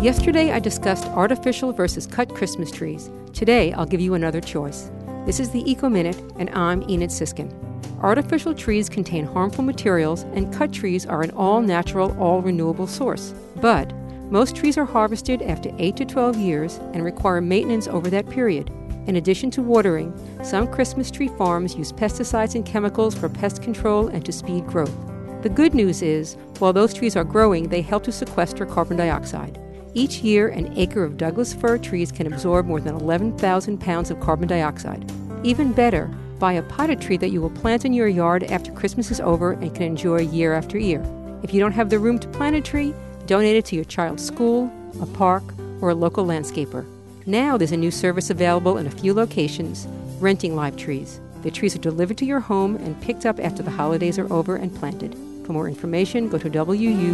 Yesterday I discussed artificial versus cut Christmas trees. Today I'll give you another choice. This is the Eco Minute, and I'm Enid Sisskin. Artificial trees contain harmful materials, and cut trees are an all natural, all renewable source. But most trees are harvested after 8 to 12 years and require maintenance over that period. In addition to watering, some Christmas tree farms use pesticides and chemicals for pest control and to speed growth. The good news is, while those trees are growing, they help to sequester carbon dioxide. Each year, an acre of Douglas fir trees can absorb more than 11,000 pounds of carbon dioxide. Even better, buy a potted tree that you will plant in your yard after Christmas is over and can enjoy year after year. If you don't have the room to plant a tree, donate it to your child's school, a park, or a local landscaper. Now there's a new service available in a few locations renting live trees. The trees are delivered to your home and picked up after the holidays are over and planted. For more information, go to wuwf.org.